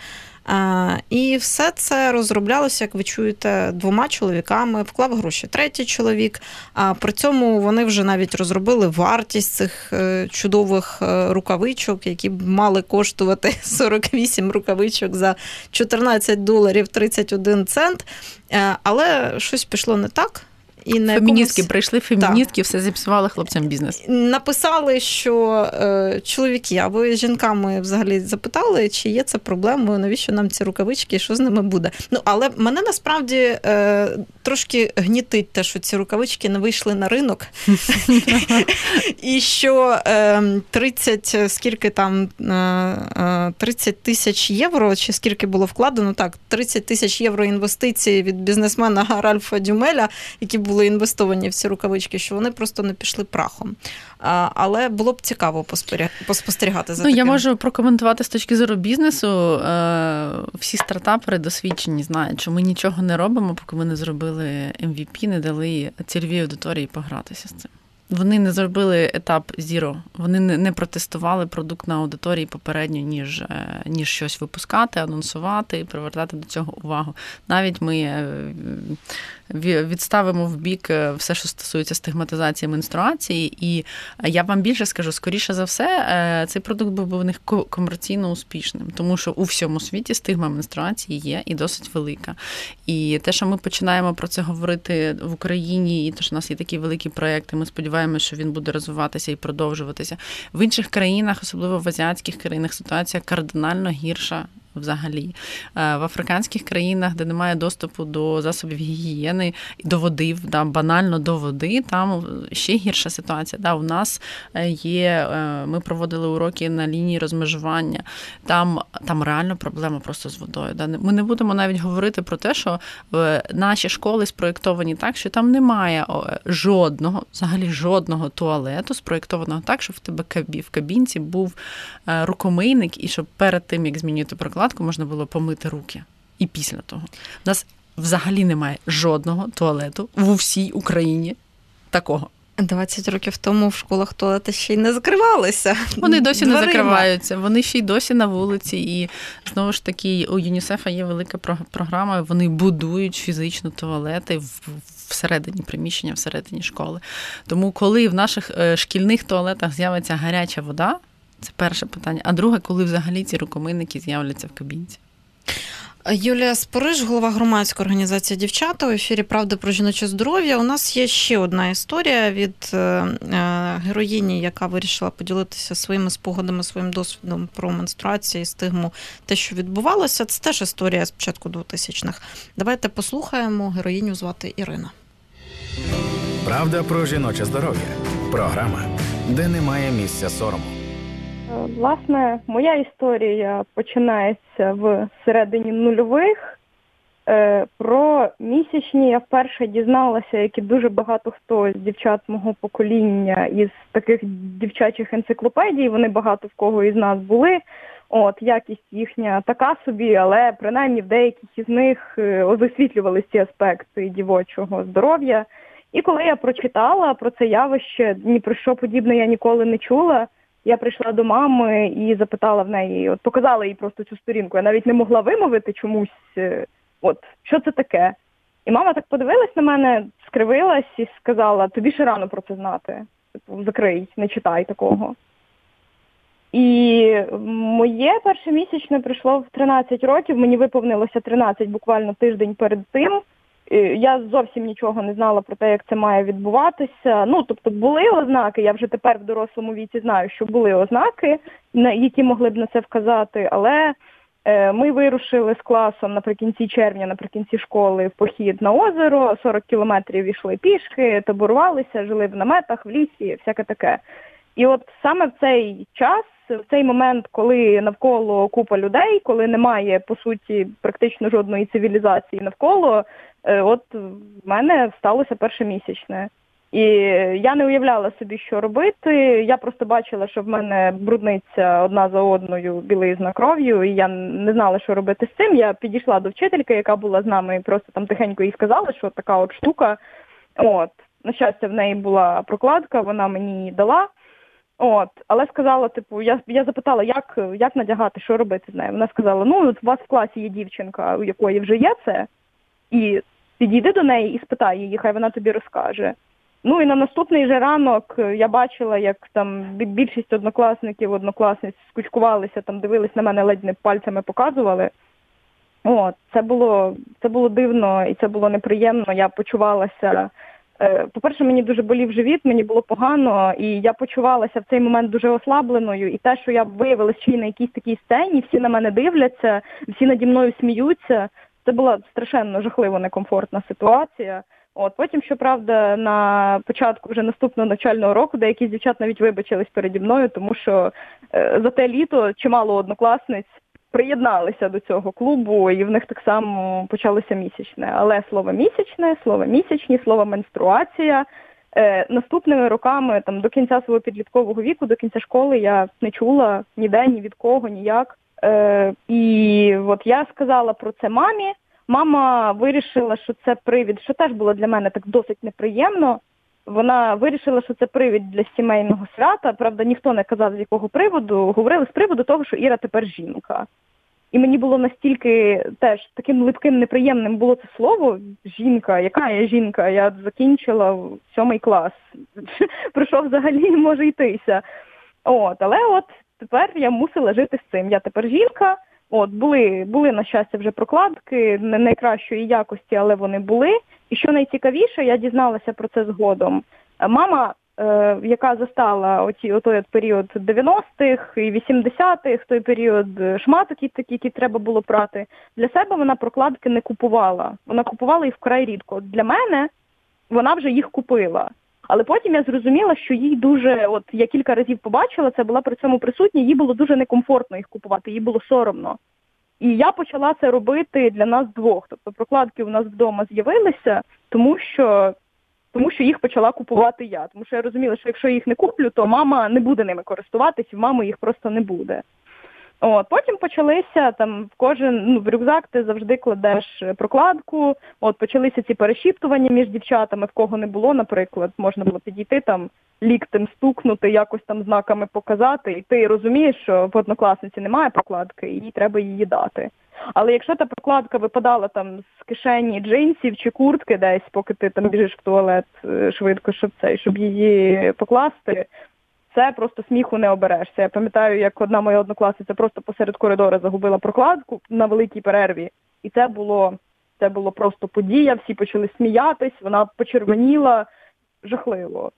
І все це розроблялося, як ви чуєте, двома чоловіками, вклав гроші третій чоловік. А при цьому вони вже навіть розробили вартість цих е, чудових е, рукавичок, які б мали коштувати 48 рукавичок за 14 доларів 31 цент. Е, але щось пішло не так. І на Феміністки якомусь... прийшли, феміністки, так. все зіпсували хлопцям бізнес. Написали, що е, чоловіки або жінками взагалі запитали, чи є це проблемою, навіщо нам ці рукавички, що з ними буде. Ну, але мене насправді е, трошки гнітить те, що ці рукавички не вийшли на ринок. І що е, 30, скільки там 30 е, е, тисяч євро, чи скільки було вкладено, так, 30 тисяч євро інвестицій від бізнесмена Ральфа Дюмеля, які були були інвестовані в ці рукавички, що вони просто не пішли прахом. Але було б цікаво поспостерігати за ну, таким. Я можу прокоментувати з точки зору бізнесу. Е, всі стартапери досвідчені знають, що ми нічого не робимо, поки ми не зробили MVP, не дали цільовій аудиторії погратися з цим. Вони не зробили етап Zero, вони не протестували продукт на аудиторії попередньо, ніж е, ніж щось випускати, анонсувати, привертати до цього увагу. Навіть ми е, відставимо в бік е, все, що стосується стигматизації менструації. І я вам більше скажу, скоріше за все, цей продукт був у них комерційно успішним, тому що у всьому світі стигма менструації є і досить велика. І те, що ми починаємо про це говорити в Україні, і те, що у нас є такі великі проекти, ми сподіваємося, що він буде розвиватися і продовжуватися. В інших країнах, особливо в азіатських країнах, ситуація кардинально гірша взагалі. Е, в африканських країнах, де немає доступу до засобів гігієни, до води, да, банально до води, там ще гірша ситуація. Да, У нас е, є, е, ми проводили уроки на лінії розмежування, там там реально проблема просто з водою. Да. Ми не будемо навіть говорити про те, що наші школи спроєктовані так, що там немає жодного, взагалі жодного туалету, спроєктованого так, щоб в тебе в кабінці був рукомийник, і щоб перед тим, як змінювати проклад, палатку можна було помити руки. І після того. У нас взагалі немає жодного туалету в усій Україні такого. 20 років тому в школах туалети ще й не закривалися. Вони досі Дверима. не закриваються, вони ще й досі на вулиці. І знову ж таки, у ЮНІСЕФа є велика про- програма. Вони будують фізично туалети в- всередині приміщення, всередині школи. Тому, коли в наших е, шкільних туалетах з'явиться гаряча вода, це перше питання. А друге, коли взагалі ці рукомийники з'являться в кабінці. Юлія Спориш, голова громадської організації Дівчата у ефірі Правда про жіноче здоров'я. У нас є ще одна історія від е, е, героїні, яка вирішила поділитися своїми спогадами, своїм досвідом про менструацію і стигму, те, що відбувалося. Це теж історія з початку 2000-х. Давайте послухаємо. Героїню звати Ірина. Правда про жіноче здоров'я. Програма, де немає місця сорому. Е, Власне, моя історія починається в середині нульових. Е, Про місячні я вперше дізналася, як і дуже багато хто з дівчат мого покоління із таких дівчачих енциклопедій. Вони багато в кого із нас були. От якість їхня така собі, але принаймні в деяких із них е, висвітлювалися ці аспекти дівочого здоров'я. І коли я прочитала про це явище, ні про що подібне я ніколи не чула. Я прийшла до мами і запитала в неї, от показала їй просто цю сторінку. Я навіть не могла вимовити чомусь, е, от що це таке. І мама так подивилась на мене, скривилась і сказала: тобі ще рано про це знати. Типу, закрий, не читай такого. І моє перше місячне прийшло в 13 років, мені виповнилося 13 буквально тиждень перед тим. Е, Я зовсім нічого не знала про те, як це має відбуватися. Ну, тобто були ознаки, я вже тепер в дорослому віці знаю, що були ознаки, на які могли б на це вказати, але е, ми вирушили з класом наприкінці червня, наприкінці школи в похід на озеро, 40 кілометрів йшли пішки, таборувалися, жили в наметах, в лісі, всяке таке. І от саме в цей час, в цей момент, коли навколо купа людей, коли немає по суті практично жодної цивілізації навколо, е, от в мене сталося перше місячне. І я не уявляла собі, що робити. Я просто бачила, що в мене брудниця одна за одною білизна кров'ю, і я не знала, що робити з цим. Я підійшла до вчительки, яка була з нами, і просто там тихенько їй сказала, що така от штука. От, на щастя, в неї була прокладка, вона мені її дала. От, але сказала, типу, я я запитала, як як надягати, що робити з нею. Вона сказала: ну, от у вас в класі є дівчинка, у якої вже є це, і підійди до неї і спитай її, хай вона тобі розкаже. Ну і на наступний же ранок я бачила, як там більшість однокласників, однокласниць скучкувалися, там дивились на мене, ледь не пальцями показували. От, це було це було дивно і це було неприємно. Я почувалася. Е, По-перше, мені дуже болів живіт, мені було погано, і я почувалася в цей момент дуже ослабленою. І те, що я виявилася й на якійсь такій сцені, всі на мене дивляться, всі наді мною сміються. Це була страшенно жахливо некомфортна ситуація. От потім, щоправда, на початку вже наступного навчального року деякі з дівчат навіть вибачились переді мною, тому що е, за те літо чимало однокласниць приєдналися до цього клубу, і в них так само почалося місячне. Але слово місячне, слово місячні, слово менструація. Е, наступними роками, там до кінця свого підліткового віку, до кінця школи, я не чула ніде, ні від кого, ніяк. Е, і от я сказала про це мамі. Мама вирішила, що це привід, що теж було для мене так досить неприємно. Вона вирішила, що це привід для сімейного свята. Правда, ніхто не казав з якого приводу. Говорили з приводу того, що Іра тепер жінка. І мені було настільки теж таким липким, неприємним було це слово жінка. Яка я жінка? Я закінчила сьомий клас. Про взагалі може йтися? От, але от тепер я мусила жити з цим. Я тепер жінка. От були, були на щастя вже прокладки не найкращої якості, але вони були. І що найцікавіше, я дізналася про це згодом. Мама, е, яка застала оці отой от період 90-х і 80-х, той період шматок, які, які треба було прати, для себе вона прокладки не купувала. Вона купувала їх вкрай рідко. Для мене вона вже їх купила. Але потім я зрозуміла, що їй дуже, от я кілька разів побачила, це була при цьому присутня, їй було дуже некомфортно їх купувати, їй було соромно. І я почала це робити для нас двох. Тобто прокладки у нас вдома з'явилися, тому що тому що їх почала купувати я. Тому що я розуміла, що якщо я їх не куплю, то мама не буде ними користуватись, і мами їх просто не буде. От, Потім почалися там в кожен ну, в рюкзак ти завжди кладеш прокладку. От почалися ці перешіптування між дівчатами, в кого не було, наприклад, можна було підійти там, ліктем стукнути, якось там знаками показати, і ти розумієш, що в однокласниці немає прокладки, і їй треба її дати. Але якщо та прокладка випадала там з кишені джинсів чи куртки десь, поки ти там біжиш в туалет е, швидко, щоб цей, щоб її покласти, це просто сміху не оберешся. Я пам'ятаю, як одна моя однокласниця просто посеред коридора загубила прокладку на великій перерві, і це було це було просто подія. Всі почали сміятись, вона почервоніла жахливо.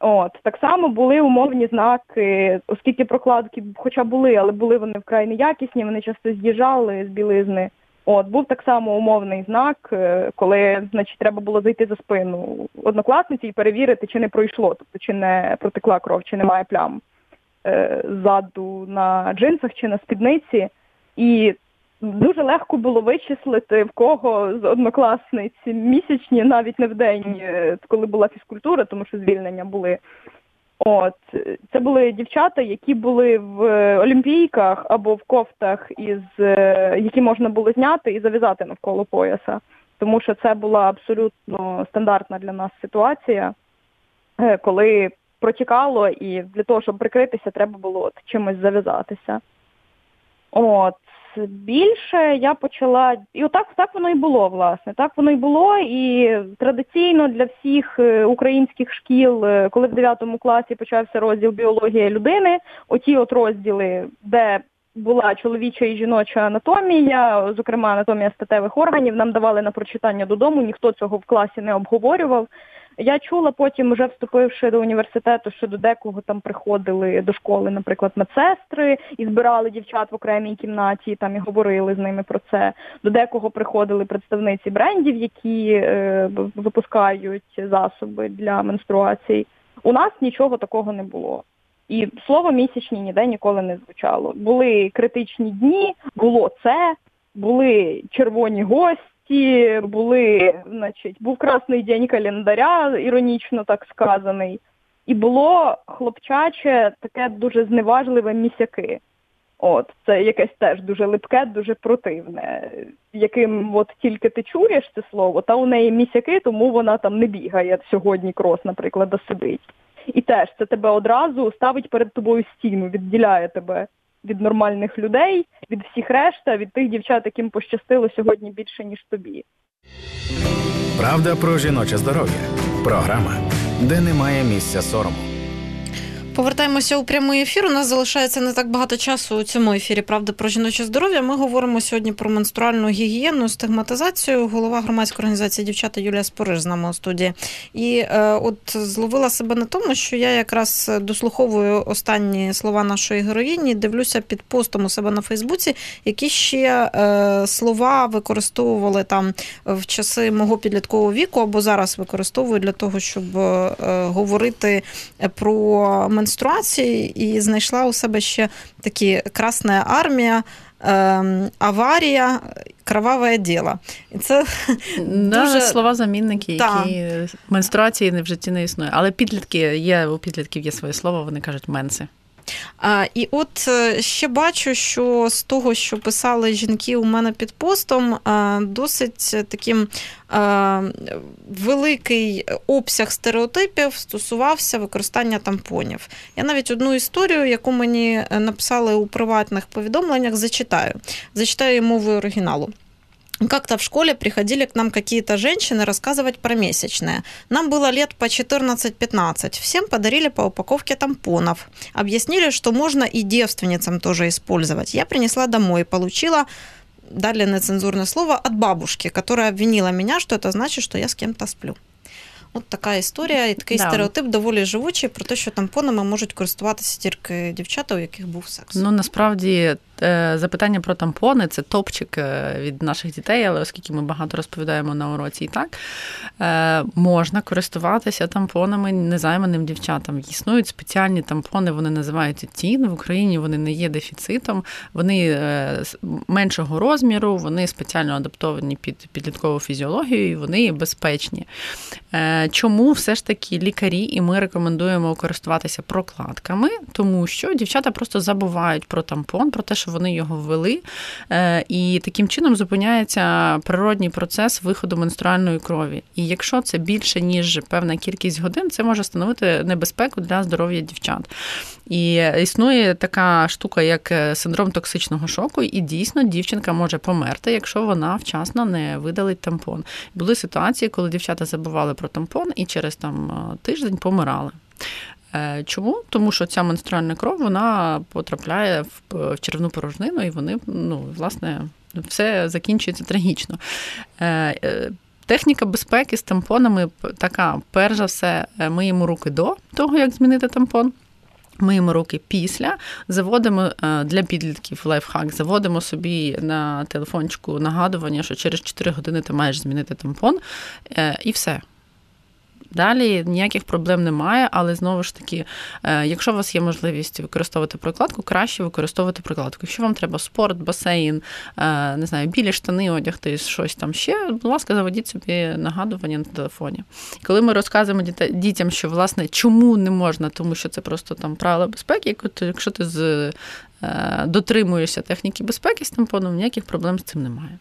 От так само були умовні знаки, оскільки прокладки, хоча були, але були вони вкрай неякісні, вони часто з'їжджали з білизни. От був так само умовний знак, е, коли значить треба було зайти за спину однокласниці і перевірити, чи не пройшло, тобто чи не протекла кров, чи немає плям е, ззаду на джинсах чи на спідниці. І дуже легко було вичислити в кого з однокласниць місячні, навіть не в день, е, коли була фізкультура, тому що звільнення були. От це були дівчата, які були в олімпійках або в кофтах, із е, які можна було зняти і зав'язати навколо пояса, тому що це була абсолютно стандартна для нас ситуація, е, коли протікало, і для того, щоб прикритися, треба було от чимось зав'язатися. От більше я почала, і отак так воно і було, власне. Так воно і було. І традиційно для всіх е, українських шкіл, е, коли в 9 класі почався розділ біологія людини, оті от розділи, де була чоловіча і жіноча анатомія, зокрема анатомія статевих органів, нам давали на прочитання додому, ніхто цього в класі не обговорював. Я чула потім, вже вступивши до університету, що до декого там приходили до школи, наприклад, медсестри і збирали дівчат в окремій кімнаті, там і говорили з ними про це. До декого приходили представниці брендів, які е, випускають засоби для менструацій. У нас нічого такого не було. І слово місячні ніде ніколи не звучало. Були критичні дні, було це, були червоні гості ті були, значить, був красний день календаря, іронічно так сказаний, і було хлопчаче таке дуже зневажливе місяки. От, це якесь теж дуже липке, дуже противне, яким от тільки ти чуєш це слово, та у неї місяки, тому вона там не бігає сьогодні крос, наприклад, а сидить. І теж це тебе одразу ставить перед тобою стіну, відділяє тебе від нормальних людей, від всіх решта, від тих дівчат, яким пощастило сьогодні більше ніж тобі. Правда про жіноче здоров'я. Програма, де немає місця сорому. Повертаємося у прямий ефір. У нас залишається не так багато часу у цьому ефірі. Правда про жіноче здоров'я. Ми говоримо сьогодні про менструальну гігієну, стигматизацію. Голова громадської організації дівчата Юлія Спориш з нами у студії. І е, от зловила себе на тому, що я якраз дослуховую останні слова нашої героїні. Дивлюся під постом у себе на Фейсбуці, які ще е, слова використовували там в часи мого підліткового віку, або зараз використовую для того, щоб е, говорити про менструації і знайшла у себе ще такі красна армія. Ем, аварія, кроваве діло. І це да, дуже... слова замінники, які менструації в житті не існує. Але підлітки є у підлітків є своє слово, вони кажуть менси. І от е, ще бачу, що з того, що писали жінки у мене під постом, досить таким великий обсяг стереотипів стосувався використання тампонів. Я навіть одну історію, яку мені написали у приватних повідомленнях, зачитаю. Зачитаю мовою оригіналу. Как-то в школе приходили к нам какие-то женщины рассказывать про месячные. Нам было лет по 14-15. Всем подарили по упаковке тампонов. Объяснили, что можно и девственницам тоже использовать. Я принесла домой и получила дали нецензурное слово от бабушки, которая обвинила меня, что это значит, что я с кем-то сплю. От така історія і такий да. стереотип доволі живучий про те, що тампонами можуть користуватися тільки дівчата, у яких був секс. Ну насправді Е, запитання про тампони це топчик е, від наших дітей, але оскільки ми багато розповідаємо на уроці і так, е, можна користуватися тампонами незайманим дівчатам. Існують спеціальні тампони, вони називаються тін. В Україні вони не є дефіцитом, вони меншого розміру, вони спеціально адаптовані під підліткову фізіологію, і вони безпечні. Чому все ж таки лікарі і ми рекомендуємо користуватися прокладками? Тому що дівчата просто забувають про тампон, про те, що вони його ввели, і таким чином зупиняється природній процес виходу менструальної крові. І якщо це більше ніж певна кількість годин, це може становити небезпеку для здоров'я дівчат. І існує така штука, як синдром токсичного шоку, і дійсно дівчинка може померти, якщо вона вчасно не видалить тампон. Були ситуації, коли дівчата забували про тампон і через там тиждень помирали. Е, чому? Тому що ця менструальна кров вона потрапляє в червну порожнину, і вони, ну, власне, все закінчується трагічно. Е, е, техніка безпеки з тампонами така: перш за все, миємо руки до того, як змінити тампон. Миємо руки після, заводимо для підлітків лайфхак, заводимо собі на телефончику нагадування, що через 4 години ти маєш змінити тампон, і все. Далі ніяких проблем немає, але знову ж таки, е, якщо у вас є можливість використовувати прокладку, краще використовувати прокладку. Якщо вам треба спорт, басейн, е, не знаю, білі штани одягти, щось там ще, будь ласка, заведіть собі нагадування на телефоні. Коли ми розказуємо дітям, що власне чому не можна, тому що це просто там правила безпеки, якщо ти з е, дотримуєшся техніки безпеки з тампоном, ніяких проблем з цим немає.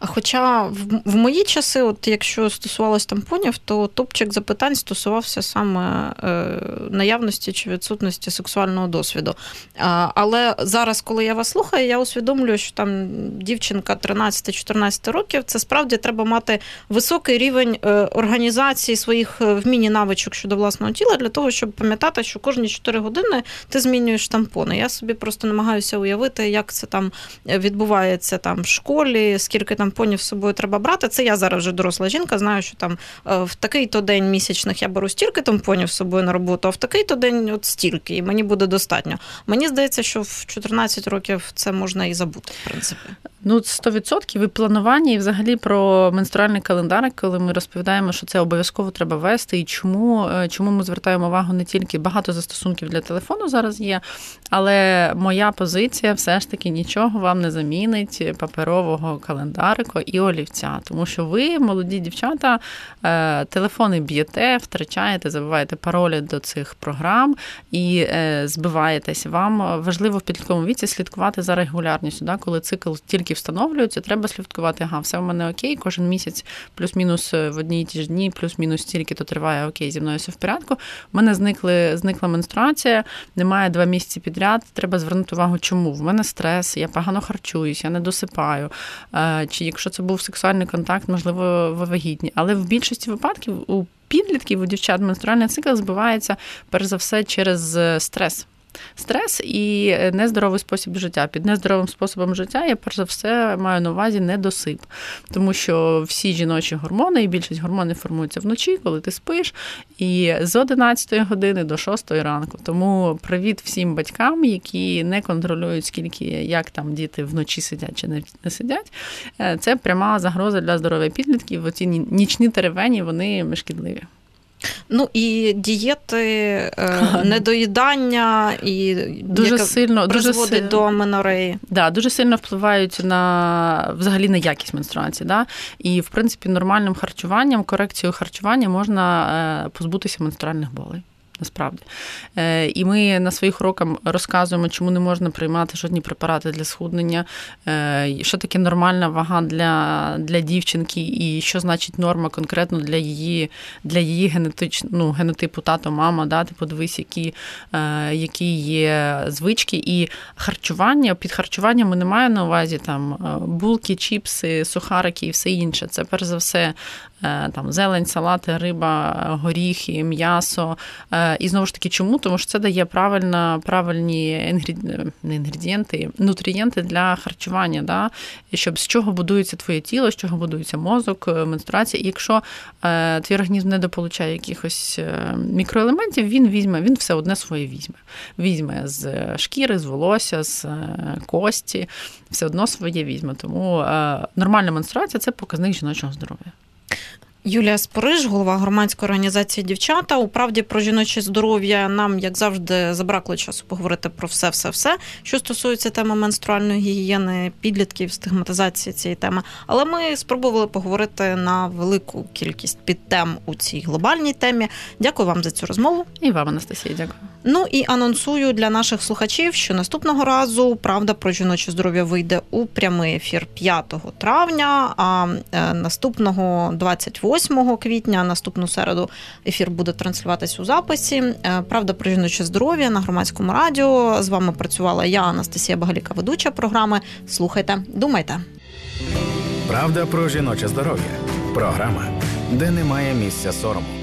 Хоча в, в мої часи, от якщо стосувалось тампонів, то топчик запитань стосувався саме е, наявності чи відсутності сексуального досвіду. А, але зараз, коли я вас слухаю, я усвідомлюю, що там дівчинка 13-14 років, це справді треба мати високий рівень е, організації своїх е, вмінь і навичок щодо власного тіла для того, щоб пам'ятати, що кожні 4 години ти змінюєш тампони. Я собі просто намагаюся уявити, як це там відбувається там в школі. скільки скільки там понів з собою треба брати. Це я зараз вже доросла жінка, знаю, що там е, в такий-то день місячних я беру стільки там понів з собою на роботу, а в такий-то день от стільки, і мені буде достатньо. Мені здається, що в 14 років це можна і забути, в принципі. Ну, 100% і планування, і взагалі про менструальний календар, коли ми розповідаємо, що це обов'язково треба вести, і чому е, чому ми звертаємо увагу не тільки багато застосунків для телефону зараз є, але моя позиція все ж таки нічого вам не замінить паперового календарику і олівця, тому що ви, молоді дівчата, е, телефони б'єте, втрачаєте, забуваєте паролі до цих програм і е, збиваєтесь. Вам важливо в підлітковому віці слідкувати за регулярністю, да, коли цикл тільки встановлюються, треба слідкувати, ага, все в мене окей, кожен місяць плюс-мінус в одній ті ж дні, плюс-мінус стільки то триває окей, зі мною все в порядку. У мене зникли, зникла менструація, немає два місяці підряд. Треба звернути увагу, чому в мене стрес, я погано харчуюсь, я не досипаю. Чи якщо це був сексуальний контакт, можливо, ви вагітні. Але в більшості випадків у підлітків у дівчат менструальний цикл збивається перш за все через е, стрес. Стрес і нездоровий спосіб життя. Під нездоровим способом життя я перш за все маю на увазі недосип, тому що всі жіночі гормони і більшість гормонів формуються вночі, коли ти спиш, і з 11 години до 6 ранку. Тому привіт всім батькам, які не контролюють, скільки як там діти вночі сидять чи не сидять. Е, це пряма загроза для здоров'я підлітків. Оці нічні теревені вони шкідливі. Ну і дієти, е, недоїдання і дуже яке сильно призводить сильно, до аменореї. Да, дуже сильно впливають на взагалі на якість менструації. Да? І в принципі нормальним харчуванням, корекцією харчування можна е, позбутися менструальних болей насправді. Е, і ми на своїх уроках розказуємо, чому не можна приймати жодні препарати для схуднення, е, що таке нормальна вага для для дівчинки, і що значить норма конкретно для її для її генетич, ну, генотипу тато, мама, да, ти подивись, які е, які є звички. І харчування, під харчуванням ми не маємо на увазі там булки, чіпси, сухарики і все інше. Це перш за все там зелень, салати, риба, горіхи, м'ясо. Е, і знову ж таки, чому? Тому що це дає правильно, правильні інгредієнти, нутрієнти для харчування, да? щоб з чого будується твоє тіло, з чого будується мозок, е, менструація. І якщо твій організм не дополучає якихось мікроелементів, він візьме, він все одне своє візьме. Візьме з шкіри, з волосся, з кості, все одно своє візьме. Тому нормальна менструація це показник жіночого здоров'я. Юлія Спориж, голова громадської організації дівчата. У правді про жіноче здоров'я нам, як завжди, забракло часу поговорити про все, все, все, що стосується теми менструальної гігієни, підлітків, стигматизації цієї теми. Але ми спробували поговорити на велику кількість підтем у цій глобальній темі. Дякую вам за цю розмову. І вам, Анастасія, дякую. Ну і анонсую для наших слухачів, що наступного разу Правда про жіноче здоров'я вийде у прямий ефір 5 травня. А е, наступного 28 квітня, наступну середу, ефір буде транслюватись у записі. Е, Правда про жіноче здоров'я на громадському радіо. З вами працювала я, Анастасія Багаліка, ведуча програми. Слухайте, думайте. Правда про жіноче здоров'я. Програма, де немає місця сорому.